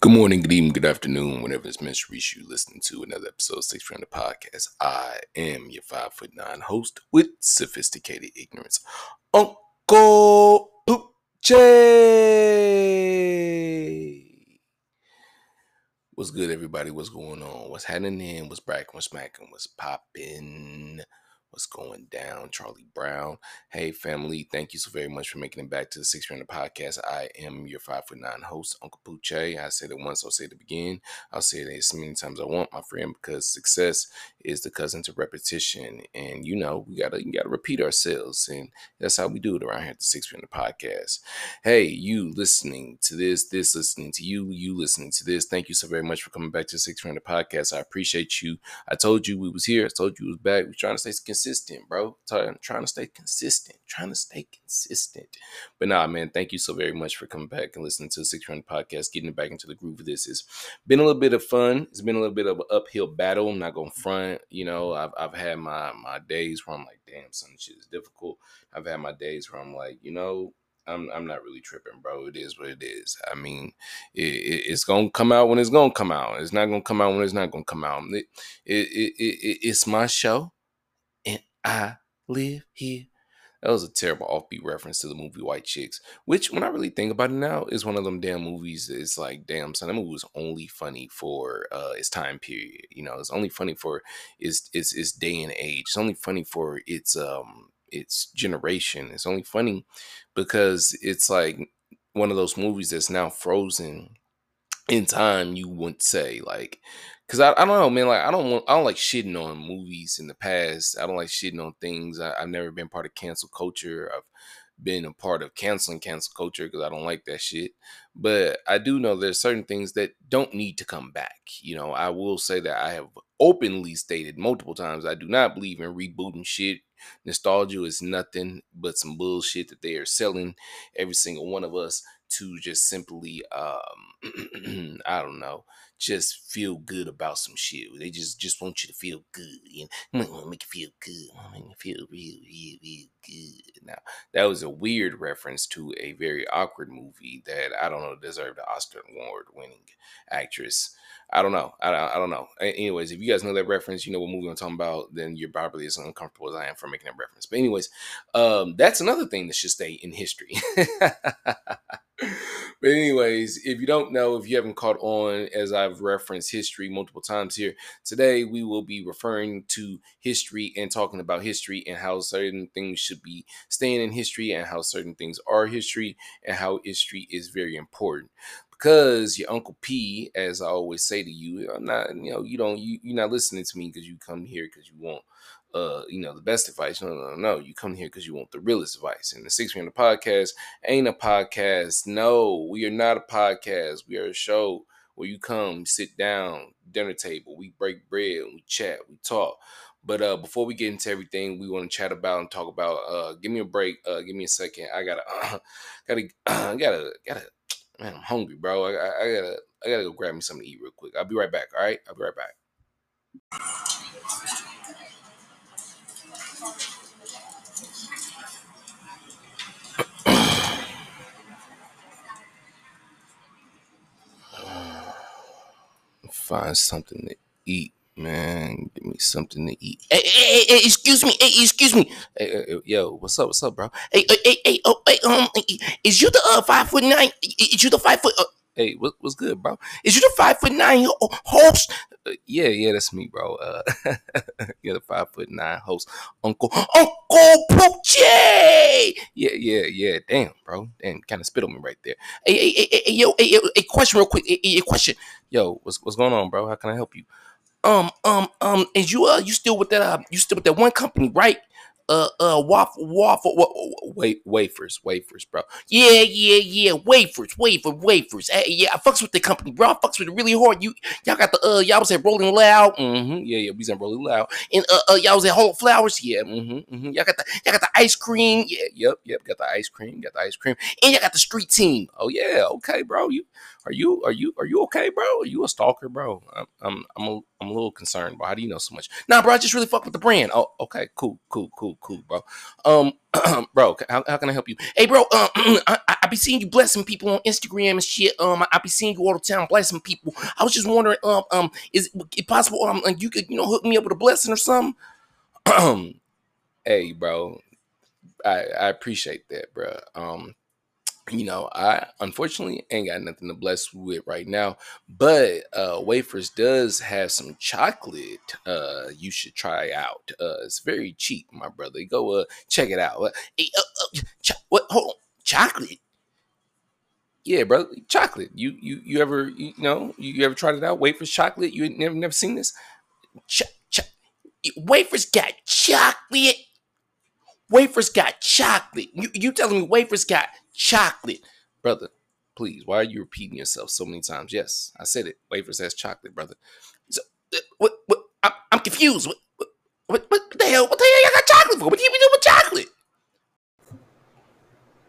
Good morning, good evening, good afternoon, whenever it's meant to reach you listening to another episode of Six Friend the Podcast. I am your five foot nine host with sophisticated ignorance, Uncle J. What's good, everybody? What's going on? What's happening? What's bracking? What's smacking? What's popping? What's going down, Charlie Brown? Hey, family, thank you so very much for making it back to the Six Hundred Podcast. I am your five foot nine host, Uncle Pooche. I said it once, I'll say it again. I'll say it as many times as I want, my friend, because success is the cousin to repetition. And you know, we gotta you gotta repeat ourselves. And that's how we do it around here at the Six Hundred Podcast. Hey, you listening to this, this listening to you, you listening to this. Thank you so very much for coming back to the Six Hundred Podcast. I appreciate you. I told you we was here. I told you we was back. We trying to stay consistent, bro. I'm trying to stay consistent, trying to stay consistent. But nah, man, thank you so very much for coming back and listening to the Six Run Podcast, getting back into the groove of this. It's been a little bit of fun. It's been a little bit of an uphill battle. I'm not gonna front. You know, I've I've had my my days where I'm like, damn, some shit is difficult. I've had my days where I'm like, you know, I'm I'm not really tripping, bro. It is what it is. I mean, it, it, it's gonna come out when it's gonna come out. It's not gonna come out when it's not gonna come out. It, it, it, it's my show. And I live here. That was a terrible offbeat reference to the movie White Chicks, which, when I really think about it now, is one of them damn movies. It's like, damn, son, that movie was only funny for uh, its time period. You know, it's only funny for its its its day and age. It's only funny for its um its generation. It's only funny because it's like one of those movies that's now frozen in time. You wouldn't say like Cause I, I don't know, man. Like I don't want I don't like shitting on movies in the past. I don't like shitting on things. I, have never been part of cancel culture. I've been a part of canceling cancel culture because I don't like that shit. But I do know there's certain things that don't need to come back. You know, I will say that I have openly stated multiple times I do not believe in rebooting shit. Nostalgia is nothing but some bullshit that they are selling every single one of us to just simply um I don't know just feel good about some shit. They just just want you to feel good. You know, make you feel good. Make you feel real, real, real good. Now that was a weird reference to a very awkward movie that I don't know deserved an Oscar award winning actress. I don't know. I, I don't know. Anyways, if you guys know that reference, you know what movie I'm talking about, then you're probably as uncomfortable as I am for making that reference. But anyways, um, that's another thing that should stay in history. but anyways, if you don't know, if you haven't caught on, as I've referenced history multiple times here, today we will be referring to history and talking about history and how certain things should be staying in history and how certain things are history and how history is very important. Because your uncle P, as I always say to you, I'm not, you know, you don't, you, you're not listening to me because you come here because you want uh, you know, the best advice. No, no, no. You come here because you want the realest advice. And the Six Hundred Podcast ain't a podcast. No, we are not a podcast. We are a show where you come, sit down, dinner table, we break bread, we chat, we talk. But uh, before we get into everything, we want to chat about and talk about. Uh, give me a break. Uh, give me a second. I gotta, uh, gotta, uh, gotta, gotta. Man, I'm hungry, bro. I, I, I gotta, I gotta go grab me something to eat real quick. I'll be right back. All right, I'll be right back. Find something to eat, man. Give me something to eat. Hey, hey, hey, excuse me. Hey, excuse me. Hey, yo, what's up? What's up, bro? Hey, hey, hey, oh, hey, um, is you the uh, five foot nine? Is you the five foot? Uh, hey, what, what's good, bro? Is you the five foot nine host? Uh, yeah, yeah, that's me, bro. Uh, you're the five foot nine host, Uncle Uncle Pooche. Yeah, yeah, yeah. Damn, bro. Damn, kind of spit on me right there. Hey, hey, hey, hey yo, hey, hey, question, real quick. Hey, hey, question. Yo, what's what's going on, bro? How can I help you? Um, um, um, is you uh, you still with that uh, you still with that one company, right? Uh uh waffle waffle wait wafers wafers bro. Yeah yeah yeah wafers wafer wafers. Hey, yeah I fucks with the company bro. I fucks with it really hard. You y'all got the uh y'all was at Rolling Loud. Mm-hmm yeah yeah we was at Rolling Loud. And uh, uh y'all was at Whole Flowers. Yeah mm-hmm, mm-hmm. Y'all got the y'all got the ice cream. Yeah yep yep got the ice cream got the ice cream. And y'all got the street team. Oh yeah okay bro you are you are you are you okay, bro? Are you a stalker, bro? I'm I'm I'm a, I'm a little concerned, bro. How do you know so much? Nah, bro, I just really fuck with the brand. Oh, okay, cool, cool, cool, cool, bro. Um, bro, how, how can I help you? Hey, bro, um, I, I be seeing you blessing people on Instagram and shit. Um, I, I be seeing you all the time blessing people. I was just wondering, um, um, is it possible, um, you could, you know, hook me up with a blessing or something? hey, bro, I I appreciate that, bro. Um, you know, I unfortunately ain't got nothing to bless with right now, but uh Wafers does have some chocolate uh you should try out. Uh it's very cheap, my brother. Go uh check it out. Uh, hey, uh, uh, cho- what hold on. Chocolate? Yeah, brother, chocolate. You you you ever you know, you ever tried it out? Wafers chocolate? You never never seen this? Ch- ch- Wafers got chocolate. Wafers got chocolate. You you telling me wafers got chocolate, brother? Please, why are you repeating yourself so many times? Yes, I said it. Wafers has chocolate, brother. So, uh, what? What? I'm, I'm confused. What, what? What? The hell? What the hell? You got chocolate for? What do you doing with chocolate?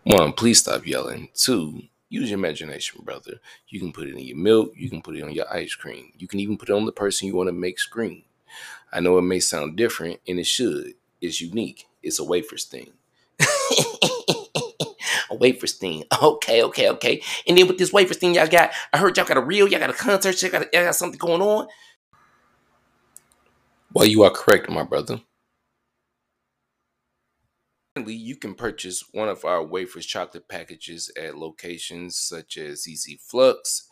One, please stop yelling. Two, use your imagination, brother. You can put it in your milk. You can put it on your ice cream. You can even put it on the person you want to make scream. I know it may sound different, and it should. It's unique. It's a wafers thing. a wafers thing. Okay, okay, okay. And then with this wafers thing, y'all got, I heard y'all got a reel, y'all got a concert, y'all got, y'all got something going on. Well, you are correct, my brother. You can purchase one of our wafers chocolate packages at locations such as ZZ Flux,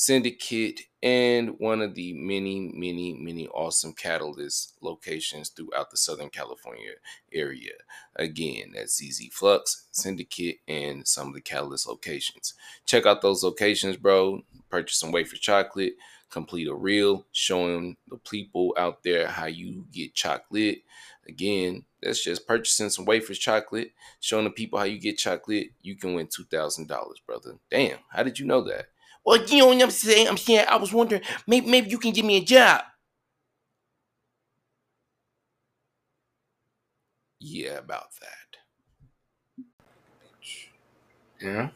Syndicate, and one of the many, many, many awesome Catalyst locations throughout the Southern California area. Again, that's ZZ Flux, Syndicate, and some of the Catalyst locations. Check out those locations, bro. Purchase some wafer chocolate, complete a reel showing the people out there how you get chocolate. Again, that's just purchasing some wafers chocolate, showing the people how you get chocolate. You can win two thousand dollars, brother. Damn, how did you know that? Well, you know what I'm saying. I'm saying I was wondering maybe maybe you can give me a job. Yeah, about that. Yeah.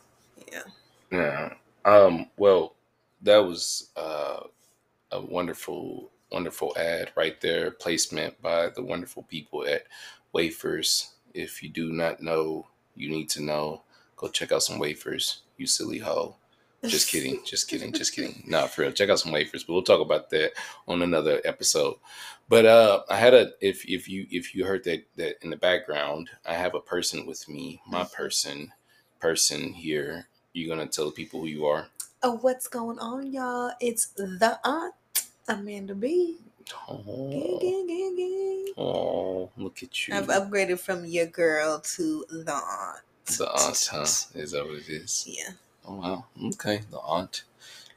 Yeah. Yeah. Um. Well, that was uh, a wonderful, wonderful ad right there. Placement by the wonderful people at Wafers. If you do not know, you need to know. Go check out some wafers. You silly hoe. Just kidding. Just kidding. Just kidding. No, for real. Check out some wafers, but we'll talk about that on another episode. But uh I had a if if you if you heard that that in the background, I have a person with me. My person person here. You're gonna tell the people who you are. Oh, what's going on, y'all? It's the aunt, Amanda B. Oh, gang, gang, gang. oh look at you. I've upgraded from your girl to the aunt. the aunt, huh? Is that what it is? Yeah. Oh wow. Okay, the aunt.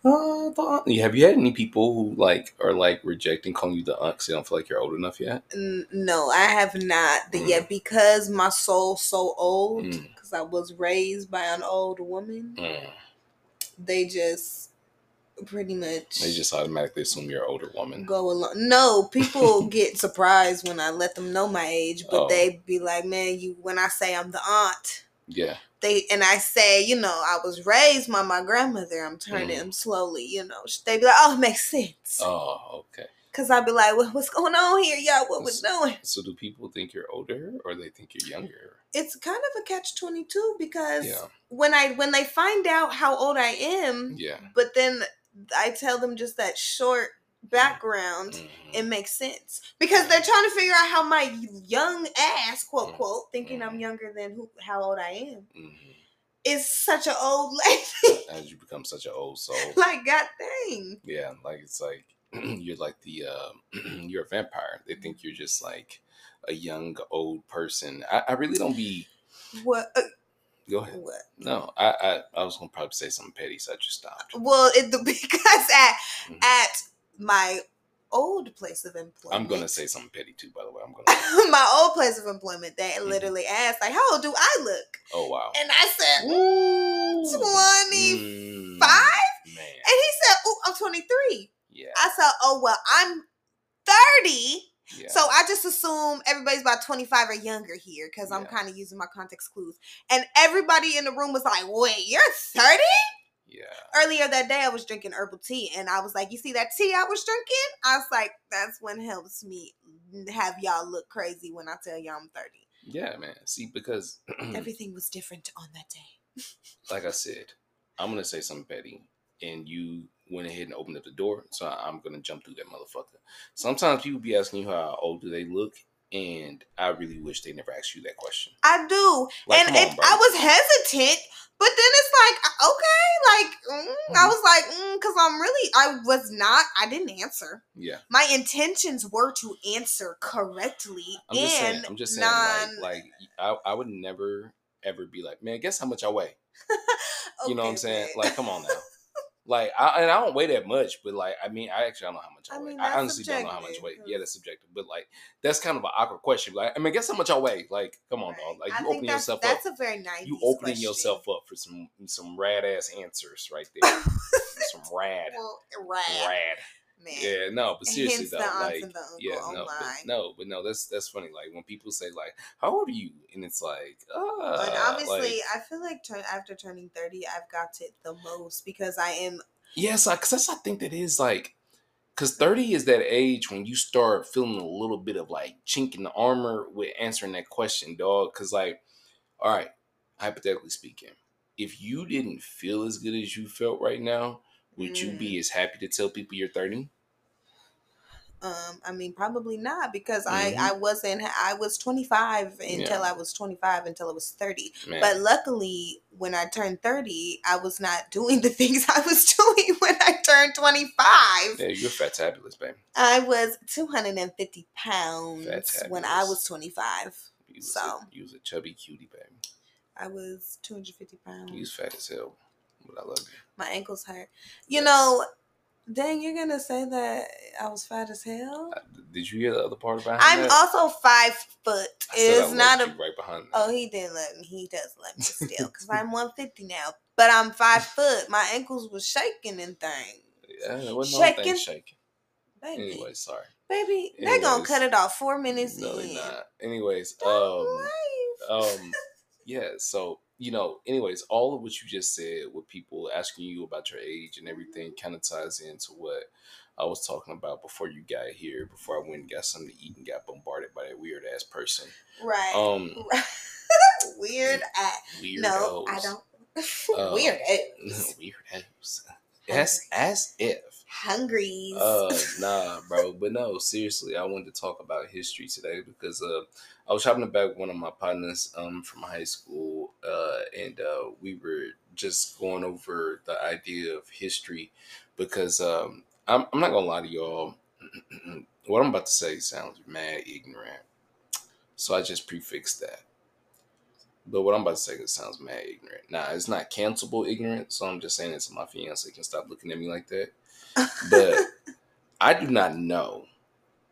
Uh, the aunt. Have you had any people who like are like rejecting calling you the aunt because they don't feel like you're old enough yet? N- no, I have not Mm. yet because my soul's so old. Mm. Because I was raised by an old woman. Mm. They just pretty much They just automatically assume you're an older woman. go along. No, people get surprised when I let them know my age, but Oh. they be like, "Man, you." When I say I'm the aunt, Yeah. They and I say, you know, I was raised by my grandmother. I'm turning Mm. them slowly, you know. They be like, "Oh, it makes sense." Oh, okay. Cause I'd be like, what, "What's going on here, y'all? What Yes. doing?" So do people think you're older or they think you're younger? It's kind of a catch twenty two because Yeah. when I when they find out how old I am, Yeah. but then I tell them just that short background. Mhm. it makes sense because they're trying to figure out how my young ass, quote Mm. quote, thinking I'm Mm. younger than who, how old I am, Mhm. is such an old lady. As you become such an old soul. like, god dang. Yeah, like it's like you're like the uh, you're a vampire. They think you're just like a young old person. I, I really don't be. What? Uh, Go ahead. what? No, I, I I was gonna probably say something petty, so I just stopped. Well, it because at Mhm. at my old place of employment, I'm gonna say something petty too. By the way, I'm gonna. my old place of employment. They Mhm. literally asked, like, "How old do I look?" Oh wow. And I said, Ooh. 25? Mm, and he said, "Oh, I'm 23." Yeah. I said, "Oh well, I'm 30." Yeah. So I just assume everybody's about 25 or younger here because I'm kind of using my context clues. And everybody in the room was like, wait, you're 30? Yeah. Earlier that day, I was drinking herbal tea and I was like, you see that tea I was drinking? I was like, that's what helps me have y'all look crazy when I tell y'all I'm 30. Yeah, man. See, because everything was different on that day. like I said, I'm gonna say something petty, and you went ahead and opened up the door, so I'm gonna jump through that motherfucker. Sometimes people be asking you how old do they look, and I really wish they never asked you that question. I do, like, and on, I was hesitant, but then it's like okay, like mm, mm-hmm. I was like, because mm, I'm really, I was not, I didn't answer. Yeah, my intentions were to answer correctly, I'm and saying, I'm just saying, non- like, like I, I would never ever be like, man, guess how much I weigh. okay, you know what I'm saying? Man. Like, come on now. Like, I, and I don't weigh that much, but like, I mean, I actually don't know how much I, I weigh. Mean, I honestly don't know how much weight. Yeah, that's subjective. But like, that's kind of an awkward question. Like, I mean, guess how much I weigh? Like, come on, right. dog. Like, you opening yourself that's up. That's a very nice. You opening question. yourself up for some some rad ass answers right there. some rad, well, rad, rad. Man. Yeah, no, but seriously though, like, yeah, no, but, no, but no, that's that's funny. Like when people say like, "How old are you?" and it's like, uh, but obviously, like, I feel like turn, after turning thirty, I've got it the most because I am Yes, because that's I think that is like, because thirty is that age when you start feeling a little bit of like chink in the armor with answering that question, dog. Because like, all right, hypothetically speaking, if you didn't feel as good as you felt right now, would mm. you be mm. as happy to tell people you're thirty? Um, I mean, probably not because mm-hmm. I I wasn't I was 25 until yeah. I was 25 until I was 30. Man. But luckily, when I turned 30, I was not doing the things I was doing when I turned 25. Yeah, you're fat fabulous, baby. I was 250 pounds when I was 25. You was so a, you was a chubby cutie, baby. I was 250 pounds. You was fat as hell, but I love you. My ankles hurt. You yes. know, Dang, you're gonna say that I was fat as hell? Uh, did you hear the other part about? I'm that? also five foot. It's not a right behind. That. Oh, he didn't let me. He does let me still because I'm 150 now. But I'm five foot. My ankles was shaking and things. Yeah, it wasn't shaking. shaking. Baby. Anyway, sorry. Baby, they're gonna cut it off four minutes no, in. Not. Anyways, um, um, yeah. So you know, anyways, all of what you just said with people asking you about your age and everything kind of ties into what I was talking about before you got here, before I went and got something to eat and got bombarded by that weird ass person. Right. Um weird ass. No, I don't. Um, weird ass. weird ass. As as if. Hungry. Uh nah, bro. But no, seriously, I wanted to talk about history today because uh I was having back one of my partners um from high school, uh, and uh, we were just going over the idea of history because um I'm I'm not gonna lie to y'all. what I'm about to say sounds mad ignorant. So I just prefixed that. But what I'm about to say it sounds mad ignorant. Nah, it's not cancelable ignorant, so I'm just saying it so my fiance can stop looking at me like that. But I do not know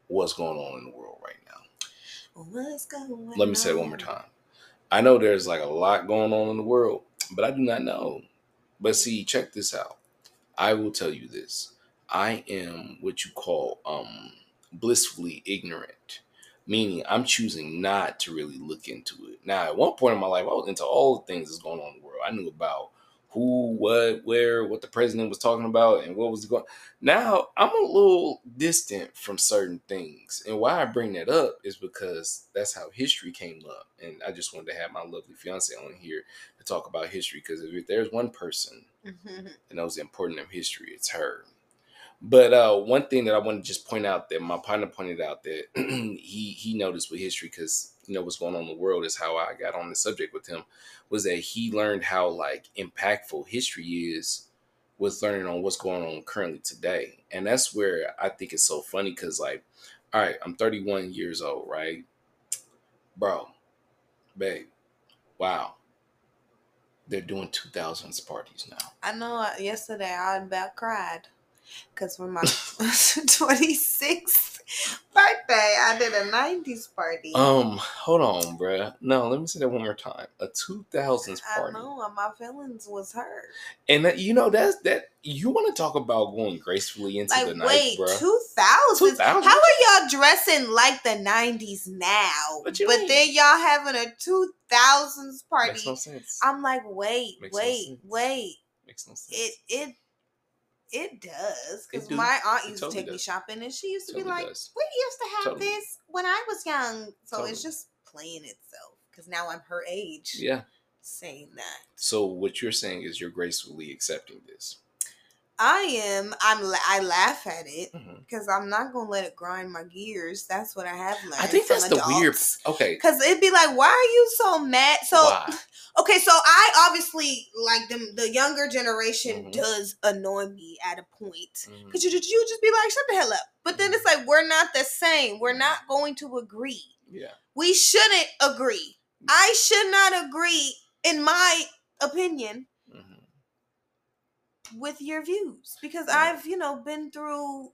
what's going on in the world right now. What's going Let me say it one more time. I know there's like a lot going on in the world, but I do not know. But see, check this out. I will tell you this. I am what you call um blissfully ignorant, meaning I'm choosing not to really look into it. Now, at one point in my life, I was into all the things that's going on in the world. I knew about who, what, where, what the president was talking about, and what was going. Now I'm a little distant from certain things, and why I bring that up is because that's how history came up, and I just wanted to have my lovely fiance on here to talk about history because if there's one person mm-hmm. that knows the importance of history, it's her. But uh, one thing that I want to just point out that my partner pointed out that he he noticed with history because you know what's going on in the world is how I got on the subject with him was that he learned how like impactful history is with learning on what's going on currently today, and that's where I think it's so funny because like, all right, I'm 31 years old, right, bro, babe, wow, they're doing 2000s parties now. I know. Uh, yesterday I about cried. Because for my 26th birthday, I did a 90s party. Um, hold on, bruh. No, let me say that one more time. A 2000s party. I know, my feelings was hurt. And that, you know, that's that. You want to talk about going gracefully into like, the night, wait, bruh. 2000s? How are y'all dressing like the 90s now? but then y'all having a 2000s party. Makes no sense. I'm like, wait, Makes wait, no wait. Makes no sense. It, it it does because my aunt used totally to take does. me shopping, and she used to totally be like, does. "We used to have totally. this when I was young." So it's just playing itself because now I'm her age. Yeah. Saying that. So what you're saying is you're gracefully accepting this. I am. I'm. I laugh at it because mm-hmm. I'm not gonna let it grind my gears. That's what I have learned. I think that's the weird. Okay. Because it'd be like, why are you so mad? So, why? okay, so I obviously like the the younger generation mm-hmm. does annoy me at a point because mm-hmm. you you just be like, shut the hell up. But then mm-hmm. it's like we're not the same. We're not going to agree. Yeah. We shouldn't agree. I should not agree, in my opinion with your views because. I've, you know, been through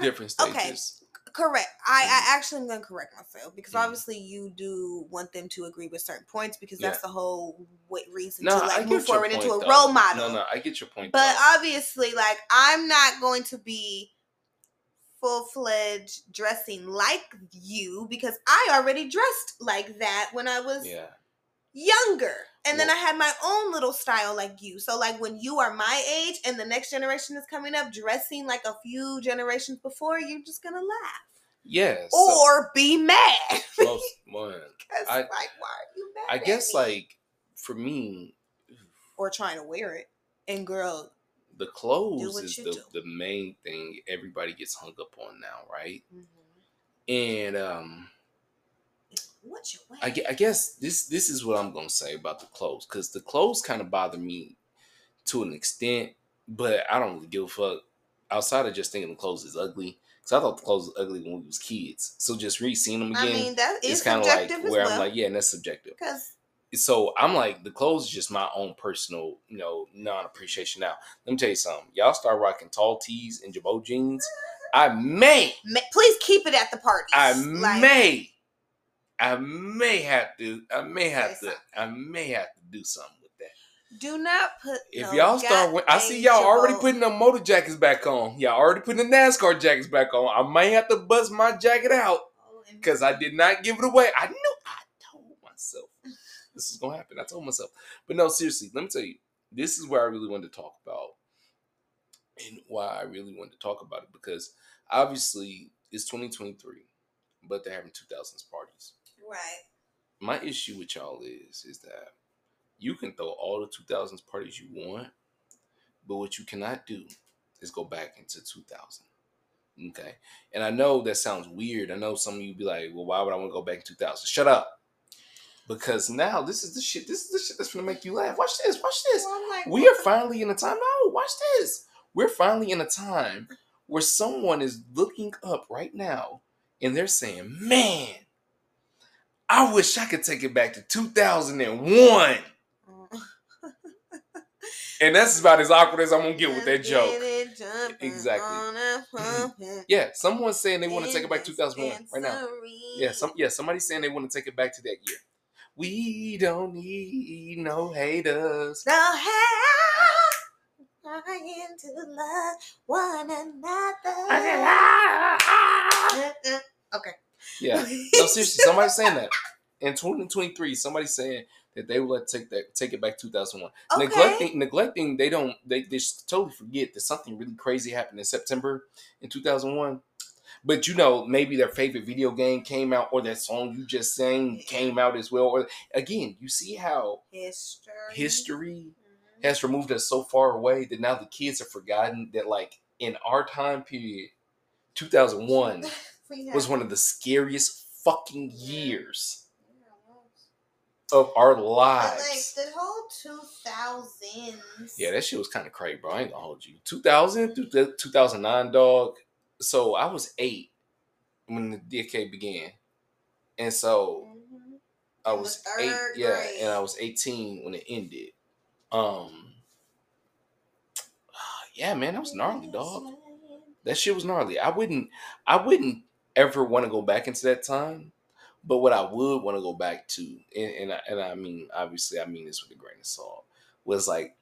different stages. Okay. Correct. I, I mm-hmm. actually am gonna correct myself because mm. obviously you do want them to agree with certain points because that's yeah. the whole reason no, to like move forward point, into a though. role model. No, no, I get your point. But though. obviously, like I'm not going to be full fledged dressing like you because I already dressed like that when I was yeah. younger. And then I had my own little style like you. So like when you are my age and the next generation is coming up dressing like a few generations before, you're just gonna laugh. Yes. Or so, be mad. Most one. I, like, why are you mad? I guess me? like for me Or trying to wear it. And girl, the clothes is the, the main thing everybody gets hung up on now, right? Mm-hmm. And um What's your way? I, I guess this this is what I'm gonna say about the clothes because the clothes kind of bother me to an extent, but I don't really give a fuck. Outside of just thinking the clothes is ugly, because I thought the clothes was ugly when we was kids. So just re-seeing them again, I mean, that is it's kind of like where well. I'm like, yeah, and that's subjective. Because so I'm like, the clothes is just my own personal, you know, non-appreciation. Now, let me tell you something. Y'all start rocking tall tees and Girbaud jeans. I may, may please keep it at the party. I like, may I may have to. I may have to. I may have to do something with that. Do not put. If no y'all start, I see y'all already putting the motor jackets back on. Y'all already putting the NASCAR jackets back on. I may have to bust my jacket out because oh, I did not give it away. I knew. I told myself this is gonna happen. I told myself. But no, seriously, let me tell you. This is where I really wanted to talk about, and why I really wanted to talk about it because obviously it's 2023, but they're having 2000s parties. Right. My issue with y'all is is that you can throw all the 2000s parties you want, but what you cannot do is go back into 2000. Okay. And I know that sounds weird. I know some of you be like, well, why would I want to go back in 2000? Shut up. Because now this is the shit. This is the shit that's gonna make you laugh. Watch this. Watch this. Well, like, we are finally in a time. No, watch this. We're finally in a time where someone is looking up right now and they're saying, man, I wish I could take it back to 2001. and that's about as awkward as I'm gonna get with that joke. Exactly. Mm-hmm. yeah, someone's saying they want to take it back to 2001 right now. Yeah, some yeah, somebody's saying they want to take it back to that year. We don't need no haters. No haters. Trying to love one another. okay. Yeah. No, seriously, somebody's saying that. In 2023, somebody's saying that they will let take that take it back 2001. Okay. Neglecting neglecting they don't they, they totally forget that something really crazy happened in September in 2001. But you know, maybe their favorite video game came out, or that song you just sang came out as well. Or again, you see how history history mm-hmm. has removed us so far away that now the kids have forgotten that, like in our time period, 2001 was one of the scariest fucking years of our lives. But like the whole two thousands. Yeah, that shit was kind of crazy, bro. I ain't gonna hold you. Two thousand through two thousand nine, dog. So I was eight when the DK began, and so mm-hmm. I was eight. Grade. Yeah, and I was eighteen when it ended. Um. Yeah, man, that was gnarly, dog. That shit was gnarly. I wouldn't. I wouldn't ever want to go back into that time. But what I would want to go back to, and and I, and I mean, obviously, I mean this with a grain of salt, was like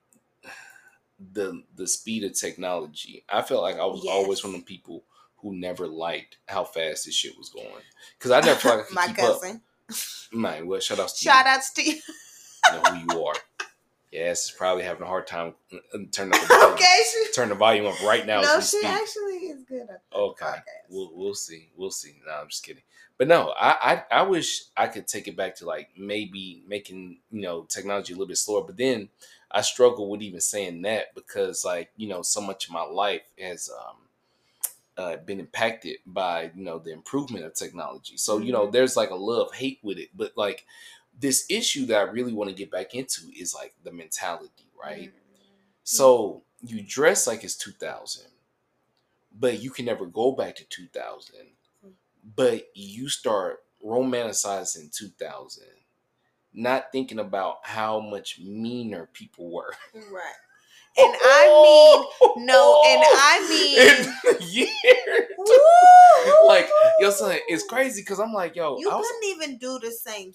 the the speed of technology. I felt like I was yes. always one of the people who never liked how fast this shit was going because I never felt like I could My keep cousin. up. Man, well, shout out to shout out to you. know who you are. Yes, is probably having a hard time uh, uh, turning up the volume. okay, she, turn the volume up right now. No, she speak. actually is good at Okay, podcast. we'll we'll see, we'll see. No, I'm just kidding. But no, I, I I wish I could take it back to like maybe making you know technology a little bit slower. But then I struggle with even saying that because like you know so much of my life has um uh, been impacted by you know the improvement of technology. So you know mm-hmm. there's like a love hate with it, but like this issue that I really want to get back into is like the mentality, right? Mm-hmm. So you dress like it's 2000, but you can never go back to 2000. But you start romanticizing 2000, not thinking about how much meaner people were. Right. And I mean, no, and I mean, year. like, yo, son, it's crazy because I'm like, yo, you was, couldn't even do the same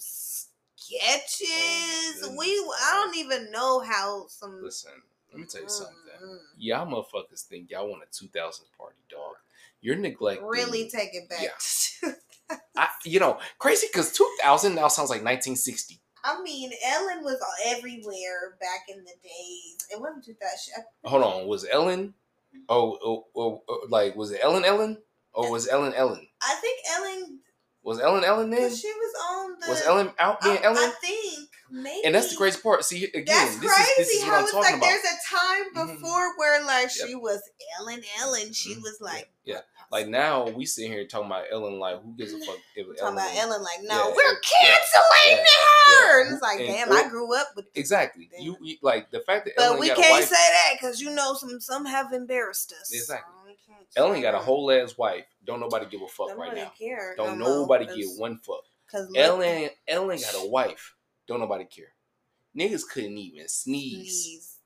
sketches. Oh, we I don't even know how some. Listen, let me tell you something. Mm-hmm. Y'all motherfuckers think y'all want a 2000s party, dog. You're neglecting. Really take it back. Yeah. I, you know, crazy because 2000 now sounds like 1960. I mean, Ellen was everywhere back in the days. It wasn't 2000. Hold on, was Ellen? Oh, oh, oh, oh, like was it Ellen Ellen or was Ellen Ellen? I think Ellen was Ellen Ellen then? She was on the. Was Ellen out being I, Ellen? I think maybe. And that's the crazy part. See again, that's this crazy. Is, this is how it's like about. there's a time mm-hmm. before mm-hmm. where like she was Ellen Ellen. She mm-hmm. was like yeah. Like now we sit here talking about Ellen. Like who gives a fuck? If talking Ellen, about Ellen. Like no, yeah, we're canceling yeah, her. And it's like and, damn, I grew up with exactly. You, you, like the fact that but Ellen we can't say that because you know some some have embarrassed us. Exactly. Ellen got a whole ass wife. Don't nobody give a fuck Don't right now. Care. Don't nobody give one fuck. Cause Ellen, Ellen got a wife. Don't nobody care. Niggas couldn't even sneeze. Sneeze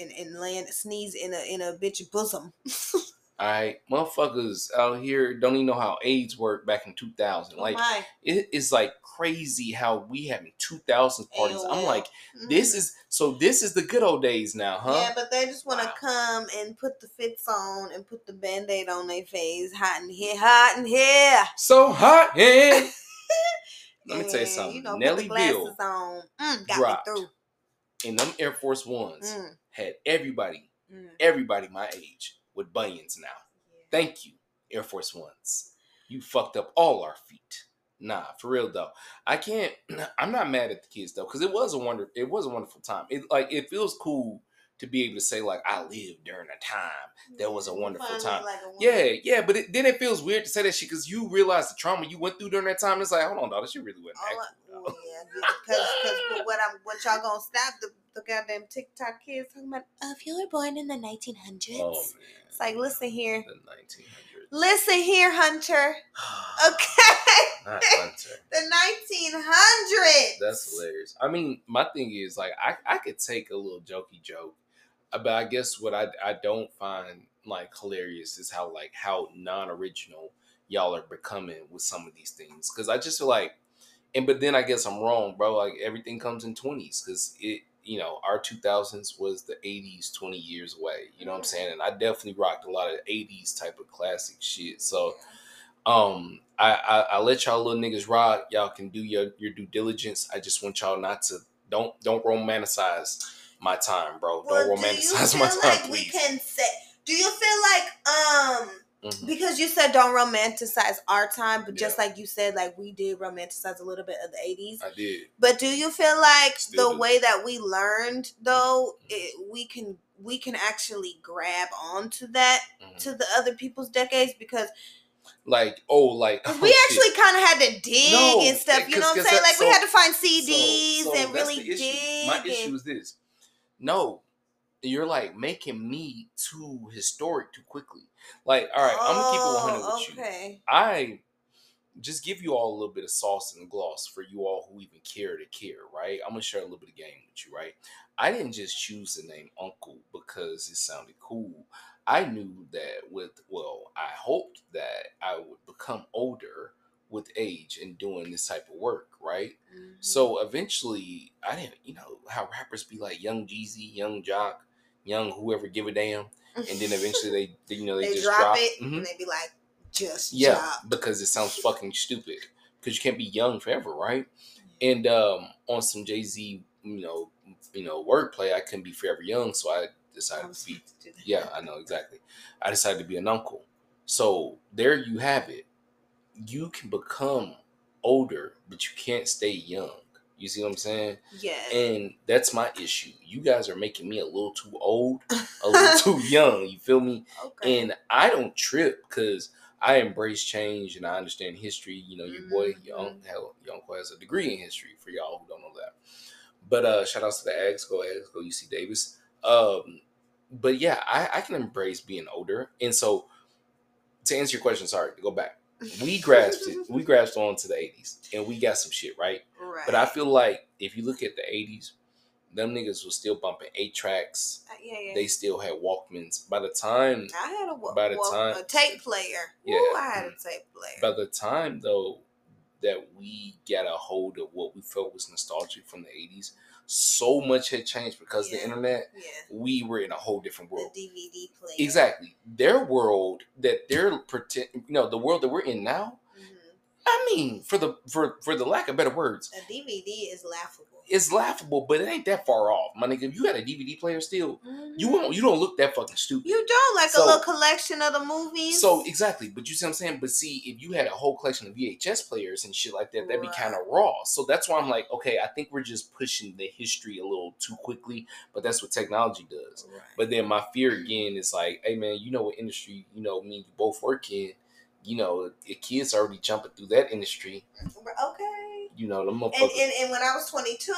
and, and land sneeze in a in a bitch bosom. All right, motherfuckers out here don't even know how AIDS worked back in 2000. Like oh it is like crazy how we having 2000 parties. AOL. I'm like, this mm-hmm. is so. This is the good old days now, huh? Yeah, but they just want to wow. come and put the fits on and put the band-aid on their face. Hot in here, hot in here. So hot here. Let me tell you something. You know, Nelly Bill mm, dropped in them Air Force Ones mm. had everybody, mm. everybody my age with bunions now. Yeah. Thank you, Air Force Ones. You fucked up all our feet. Nah, for real though. I can't. I'm not mad at the kids though, because it was a wonder. It was a wonderful time. It like it feels cool to be able to say like I lived during a time that was a mm, wonderful time. Like a yeah, yeah, but it, then it feels weird to say that shit because you realize the trauma you went through during that time. It's like, hold on, dog, this shit really wasn't. Oh, yeah, because what I'm what y'all gonna stop the the goddamn TikTok kids talking about? Oh, if you were born in the 1900s, oh, it's like listen here, the 1900s. Listen here, Hunter. Okay. Not Hunter. the 1900s. That's hilarious. I mean, my thing is like I, I could take a little jokey joke but I guess what I I don't find like hilarious is how like how non-original y'all are becoming with some of these things. Because I just feel like and but then I guess I'm wrong, bro. Like everything comes in twenties because it you know our 2000s was the 80s 20 years away you know what i'm saying? And i definitely rocked a lot of 80s type of classic shit. So um I, I i let y'all little niggas rock. Y'all can do your your due diligence. I just want y'all not to don't don't romanticize my time, bro. Well, Don't romanticize my time, like please. We can say. Do you feel like um mm-hmm. because you said don't romanticize our time, but yeah. just like you said, like we did romanticize a little bit of the eighties. I did. But do you feel like Still the do. way that we learned though, mm-hmm. it, we can we can actually grab onto that mm-hmm. to the other people's decades because like oh like oh, we actually kind of had to dig no, and stuff you know what i'm saying like so, we had to find cds so, so and really dig my issue is this no, you're like making me too historic too quickly. Like, all right, oh, I'm gonna keep it 100 with okay. you. I just give you all a little bit of sauce and gloss for you all who even care to care, right? I'm gonna share a little bit of game with you, right? I didn't just choose the name Uncle because it sounded cool. I knew that with well, I hoped that I would become older with age and doing this type of work, right? Mm-hmm. So eventually, I didn't, you know, how rappers be like Young Jeezy, Yung Joc, Young whoever give a damn, and then eventually they, you know, they, they just drop, drop it mm-hmm. and they be like, just yeah, drop. because it sounds fucking stupid because you can't be young forever, right? And um, on some Jay Z you know, you know, wordplay, I couldn't be forever young, so I decided to be. Yeah, I know exactly. I decided to be an uncle. So there you have it. You can become older, but you can't stay young. You see what I'm saying? Yeah. And that's my issue. You guys are making me a little too old, a little too young. You feel me? Okay. And I don't trip because I embrace change and I understand history. You know, your boy, mm-hmm. young, hell, young has a degree in history for y'all who don't know that. But uh shout outs to the Ags, go UC Davis. Um, but yeah, I, I can embrace being older. And so to answer your question, sorry, to go back. We grasped it, we grasped on to the 80s and we got some shit, right? Right. But I feel like if you look at the 80s, them niggas was still bumping eight tracks. Uh, yeah, yeah. They still had Walkmans. By the time I had a by the walk, time a tape player. Yeah, Ooh, I had a tape player. By the time though that we got a hold of what we felt was nostalgic from the 80s, so much had changed because yeah. the internet. Yeah. We were in a whole different world. The DVD player. Exactly. Their world that they're pretend you know, the world that we're in now. I mean, for the for for the lack of better words. A DVD is laughable it's laughable, but it ain't that far off, my nigga. If you got a DVD player still, mm-hmm. you won't you don't look that fucking stupid. You don't like so, a little collection of the movies. So exactly, but you see what I'm saying. But see, if you had a whole collection of VHS players and shit like that, that'd right. be kind of raw. So that's why I'm like, okay, I think we're just pushing the history a little too quickly. But that's what technology does. Right. But then my fear again is like, hey man, you know what industry you know me you both work in. You know, the kids already jumping through that industry. Okay you know, the motherfuckers. And, and, and, when I was 22,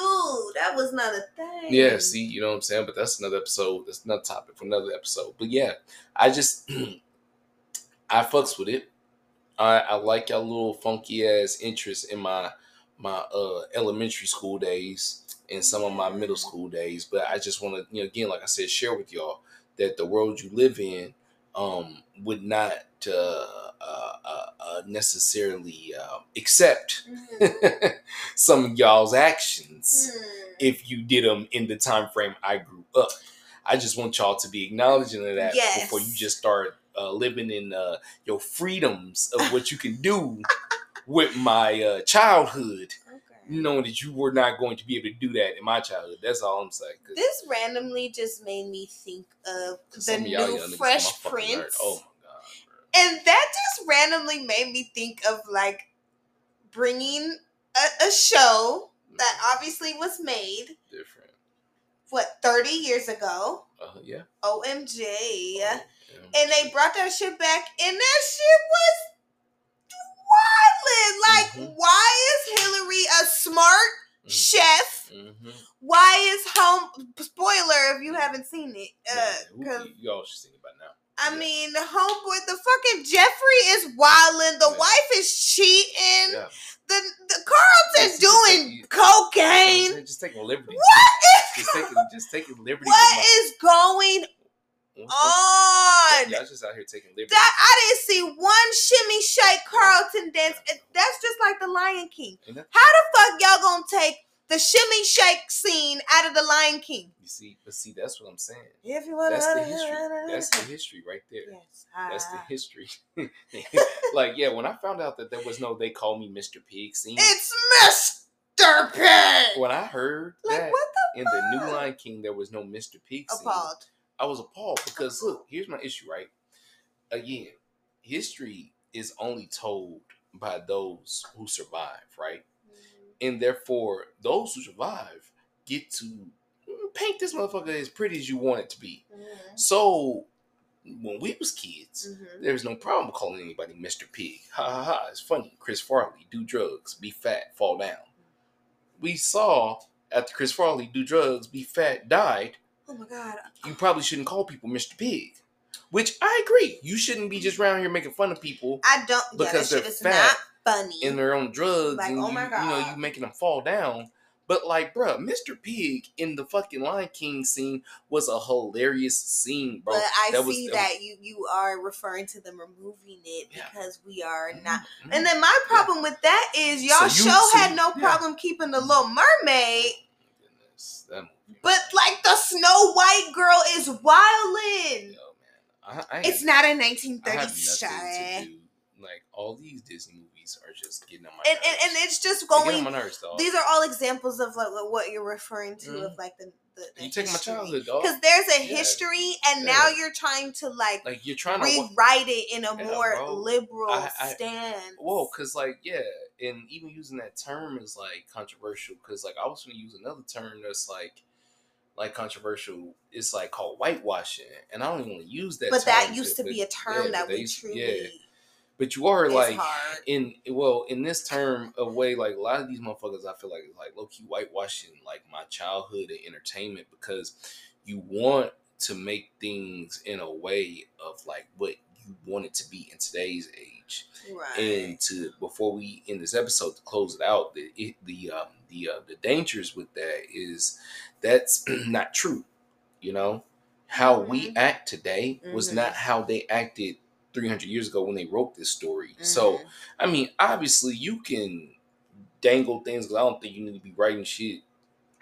that was not a thing. Yeah, see, you know what I'm saying? But that's another episode. That's another topic for another episode. But yeah, I just, I fucks with it. I, I like y'all little funky ass interest in my my uh elementary school days and some of my middle school days. But I just want to, you know, again, like I said, share with y'all that the world you live in um would not uh uh, uh, uh, necessarily uh, accept mm-hmm. some of y'all's actions mm. if you did them in the time frame I grew up. I just want y'all to be acknowledging of that yes. before you just start uh, living in uh, your freedoms of what you can do with my childhood. Knowing that you were not going to be able to do that in my childhood. That's all I'm saying. This randomly just made me think of the new Fresh Prince. Oh and that just randomly made me think of like bringing a, a show that mm-hmm. obviously was made different. What thirty years ago? Uh, yeah. OMG. Oh, and they brought that shit back, and that shit was wild. Like, mm-hmm. why is Hilary a smart mm-hmm. chef? Mm-hmm. Why is home spoiler if you haven't seen it? Uh, you all should see it by now. I mean, the homeboy, the fucking Geoffrey is wilding. The yeah. wife is cheating. Yeah. The the Carlton's doing take, cocaine. Just taking liberty. What is just taking just taking liberty? What is going mm-hmm. on? Y'all just out here taking liberty. That I didn't see one shimmy shake Carlton dance. That's just like the Lion King. How the fuck y'all gonna take the shimmy shake scene out of the Lion King. You see, but see, that's what I'm saying. If you want that's the history. That's the history right there. Yes, that's the history. like, yeah, when I found out that there was no "They Call Me Mr. Pig" scene, it's Mr. Pig. When I heard like, that the in the new Lion King, there was no Mr. Pig scene. Appalled. I was appalled because look, here's my issue. Right, again, history is only told by those who survive. Right and therefore those who survive get to paint this motherfucker as pretty as you want it to be. Mm-hmm. So when we was kids, mm-hmm. there was no problem calling anybody Mr. Pig. Ha ha ha! It's funny. Chris Farley do drugs, be fat, fall down. We saw after Chris Farley do drugs, be fat, died. Oh my god! You probably shouldn't call people Mr. Pig. Which I agree. You shouldn't be just around here making fun of people. I don't because yeah, they're fat funny. In their own drugs. Like, and oh my you, God. you know, you making them fall down. But like, bro, Mr. Pig in the fucking Lion King scene was a hilarious scene, bro. But I that see was, that you you are referring to them removing it yeah. because we are mm-hmm, not. Mm-hmm. And then my problem yeah. with that is y'all so you, show so had no problem yeah. keeping the Little Mermaid. Goodness, but like the Snow White girl is wildin'. Yo, man. I, I it's not a 1930s show Like all these Disney movies are just getting on my and, and, and it's just going. These are all examples of like what you're referring to mm-hmm. of like the the, the you take my childhood, dog. Because there's a yeah. history, and yeah. now you're trying to like, like you're trying to rewrite it in a yeah, more bro. liberal I, I, stance. Whoa, because like yeah, and even using that term is like controversial. Because like I was going to use another term that's like like controversial. It's like called whitewashing, and I don't even use that. But that used to, be a term that we truly but you are like hard. in well in this term of way like a lot of these motherfuckers I feel like like low key whitewashing like my childhood and entertainment because you want to make things in a way of like what you want it to be in today's age. Right. And to before we end this episode to close it out, the it, the um the uh, the dangers with that is that's not true. You know how mm-hmm. we act today was mm-hmm. not how they acted 300 years ago when they wrote this story. Mm-hmm. So, I mean, obviously you can dangle things because I don't think you need to be writing shit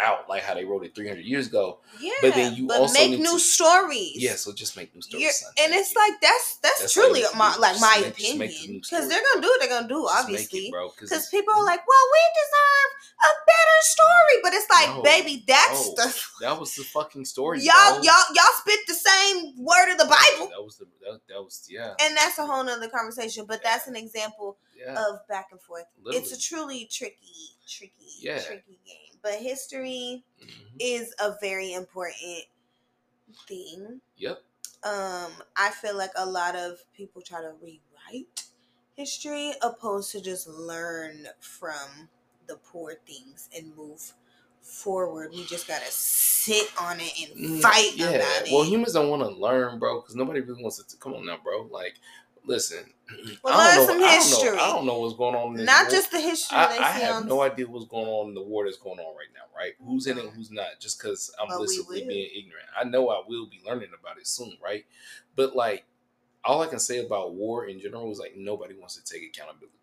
out like how they wrote it 300 years ago. Yeah, but then you but also make new to, stories. Yeah, so just make new stories. and it's like that's that's, that's truly my like my make, opinion because they're gonna do what they're gonna do, obviously. Because people are like, well, we deserve a better story, but it's like, no, baby, that's no, the that was the fucking story. Y'all, bro. y'all, y'all spit the same word of the Bible. That was the that, that was yeah. And that's a whole nother conversation, but yeah. that's an example yeah. of back and forth. Literally. It's a truly tricky, tricky, yeah. tricky game but history mm-hmm. is a very important thing. Yep. Um, I feel like a lot of people try to rewrite history opposed to just learn from the poor things and move forward. We just gotta sit on it and mm, fight yeah. about it. Well, humans don't want to learn, bro, because nobody really wants to. Come on now, bro. Like listen. Well, I don't, know, I don't know. I don't know what's going on. not war. just the history. I, I have no idea what's going on in the war that's going on right now. Right? Who's in it? Who's not? Just because I'm blissfully being ignorant. I know I will be learning about it soon. Right? But like, all I can say about war in general is like nobody wants to take accountability.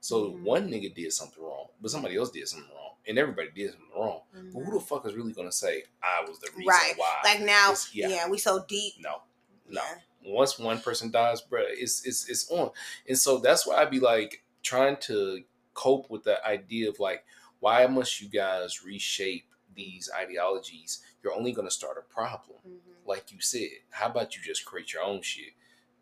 So mm-hmm. one nigga did something wrong, but somebody else did something wrong, and everybody did something wrong. Mm-hmm. But who the fuck is really gonna say I was the reason right. why? Like now, yeah. yeah, we so deep. No, no. Yeah once one person dies, bro, it's it's it's on. And so that's why I'd be like trying to cope with the idea of like, why must you guys reshape these ideologies? You're only gonna start a problem. Mm-hmm. Like you said, how about you just create your own shit?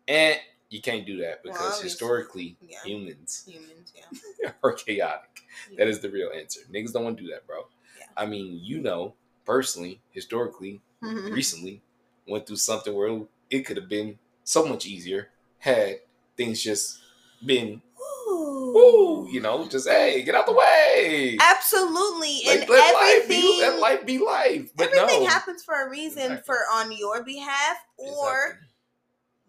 And you can't do that because well, historically yeah. humans humans yeah. are chaotic. Yeah. That is the real answer. Niggas don't want to do that, bro. Yeah. I mean, you know, personally, historically, recently, went through something where it could have been so much easier had things just been Ooh, you know, just hey, get out the way. Absolutely, like, and let everything life be, let life be life. But everything no. happens for a reason, exactly. for on your behalf or exactly.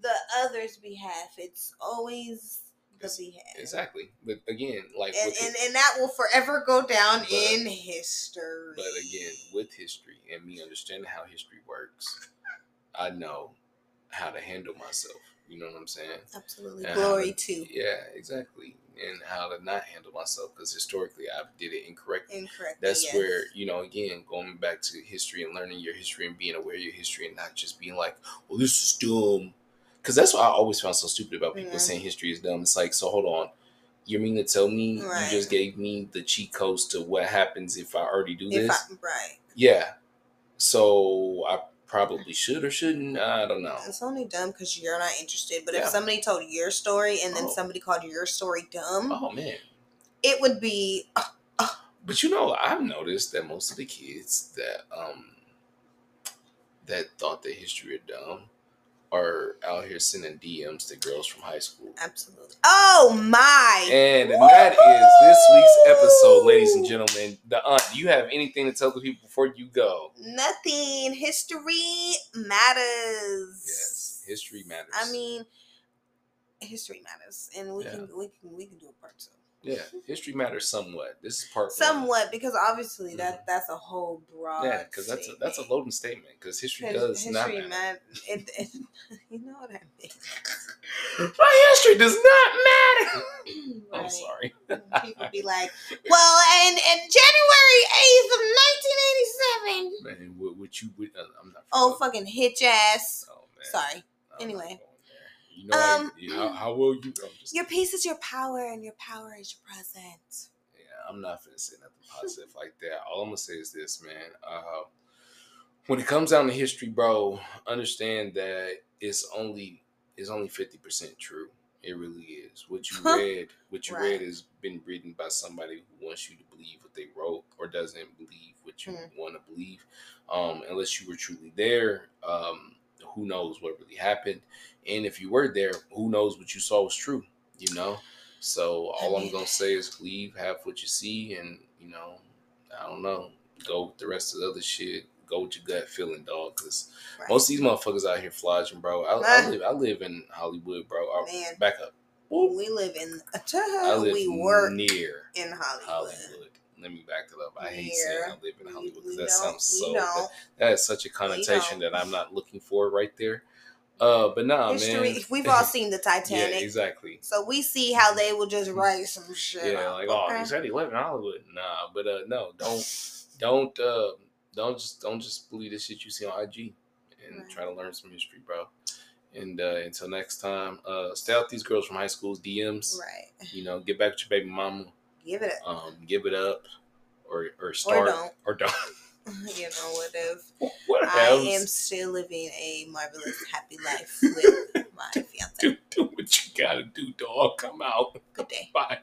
the other's behalf. It's always the behalf. Exactly, but again, like and and, and, that will forever go down but, in history. But again, with history and me understanding how history works, I know how to handle myself. You know what I'm saying? Absolutely. And Glory to, Yeah, exactly. And how to not handle myself because historically I did it incorrectly. Incorrectly. That's yes. where, you know, again, going back to history and learning your history and being aware of your history and not just being like, well, this is dumb. Because that's what I always found so stupid about people mm-hmm. saying history is dumb. It's like, so hold on. You mean to tell me right. you just gave me the cheat codes to what happens if I already do if this? I, right. Yeah. So I probably should or shouldn't. I don't know. It's only dumb because you're not interested. But yeah. if somebody told your story and then oh. somebody called your story dumb, oh man, it would be. Uh, uh. But you know, I've noticed that most of the kids that um that thought that history are dumb are out here sending DMs to girls from high school. Absolutely. Oh my! And Woo-hoo! that is this week's episode, ladies and gentlemen. The aunt, do you have anything to tell the people before you go? Nothing. History matters. Yes, history matters. I mean, history matters, and we yeah. can we can we can do a part two. Yeah, history matters somewhat. This is part somewhat one. because obviously mm-hmm. that that's a whole broad. Yeah, because that's a, that's a loading statement because history does history not matter. It, it, you know what I mean. My history does not matter. right. I'm sorry. People be like, "Well, and and January eighth of nineteen eighty seven. Man, what, what you? Uh, I'm not. Oh, fucking hitch ass. Oh man. Sorry. Anyway. You know, um, I, how, how will you? your peace is your power, and your power is your present. Yeah, I'm not gonna say nothing positive like that. All I'm gonna say is this, man. Uh, when it comes down to history, bro, understand that it's only it's only fifty percent true. It really is. What you read, what you right. read has been written by somebody who wants you to believe what they wrote or doesn't believe what you mm. want to believe. Um, unless you were truly there, um, who knows what really happened? And if you were there, who knows what you saw was true? You know. So all I'm gonna say is leave, have what you see, and you know, I don't know, go with the rest of the other shit go with your gut feeling, dog. Because right. most of these motherfuckers out here flogging, bro. I, I, live, I live in Hollywood, bro. I, Man, back up. We live in. I live we work near in Hollywood. Hollywood. Let me back it up. I hate saying I live in Hollywood because that sounds so. That, that is such a connotation that I'm not looking for right there. Uh, but nah, History, man. We've all seen the Titanic. yeah, exactly. So we see how they will just write some shit. Yeah, like oh, he said he lived in Hollywood. Nah, but uh, no, don't, don't, uh, don't just don't just believe the shit you see on IG and right. try to learn some history, bro. And uh, until next time, uh, stay out these girls from high school's DMs. Right. You know, get back with your baby mama. Give it up. Um, give it up, or or start or don't. Or don't. you know what if what I am still living a marvelous happy life with my fiance. Do, do what you gotta do, dog. Come out. Good day. Bye.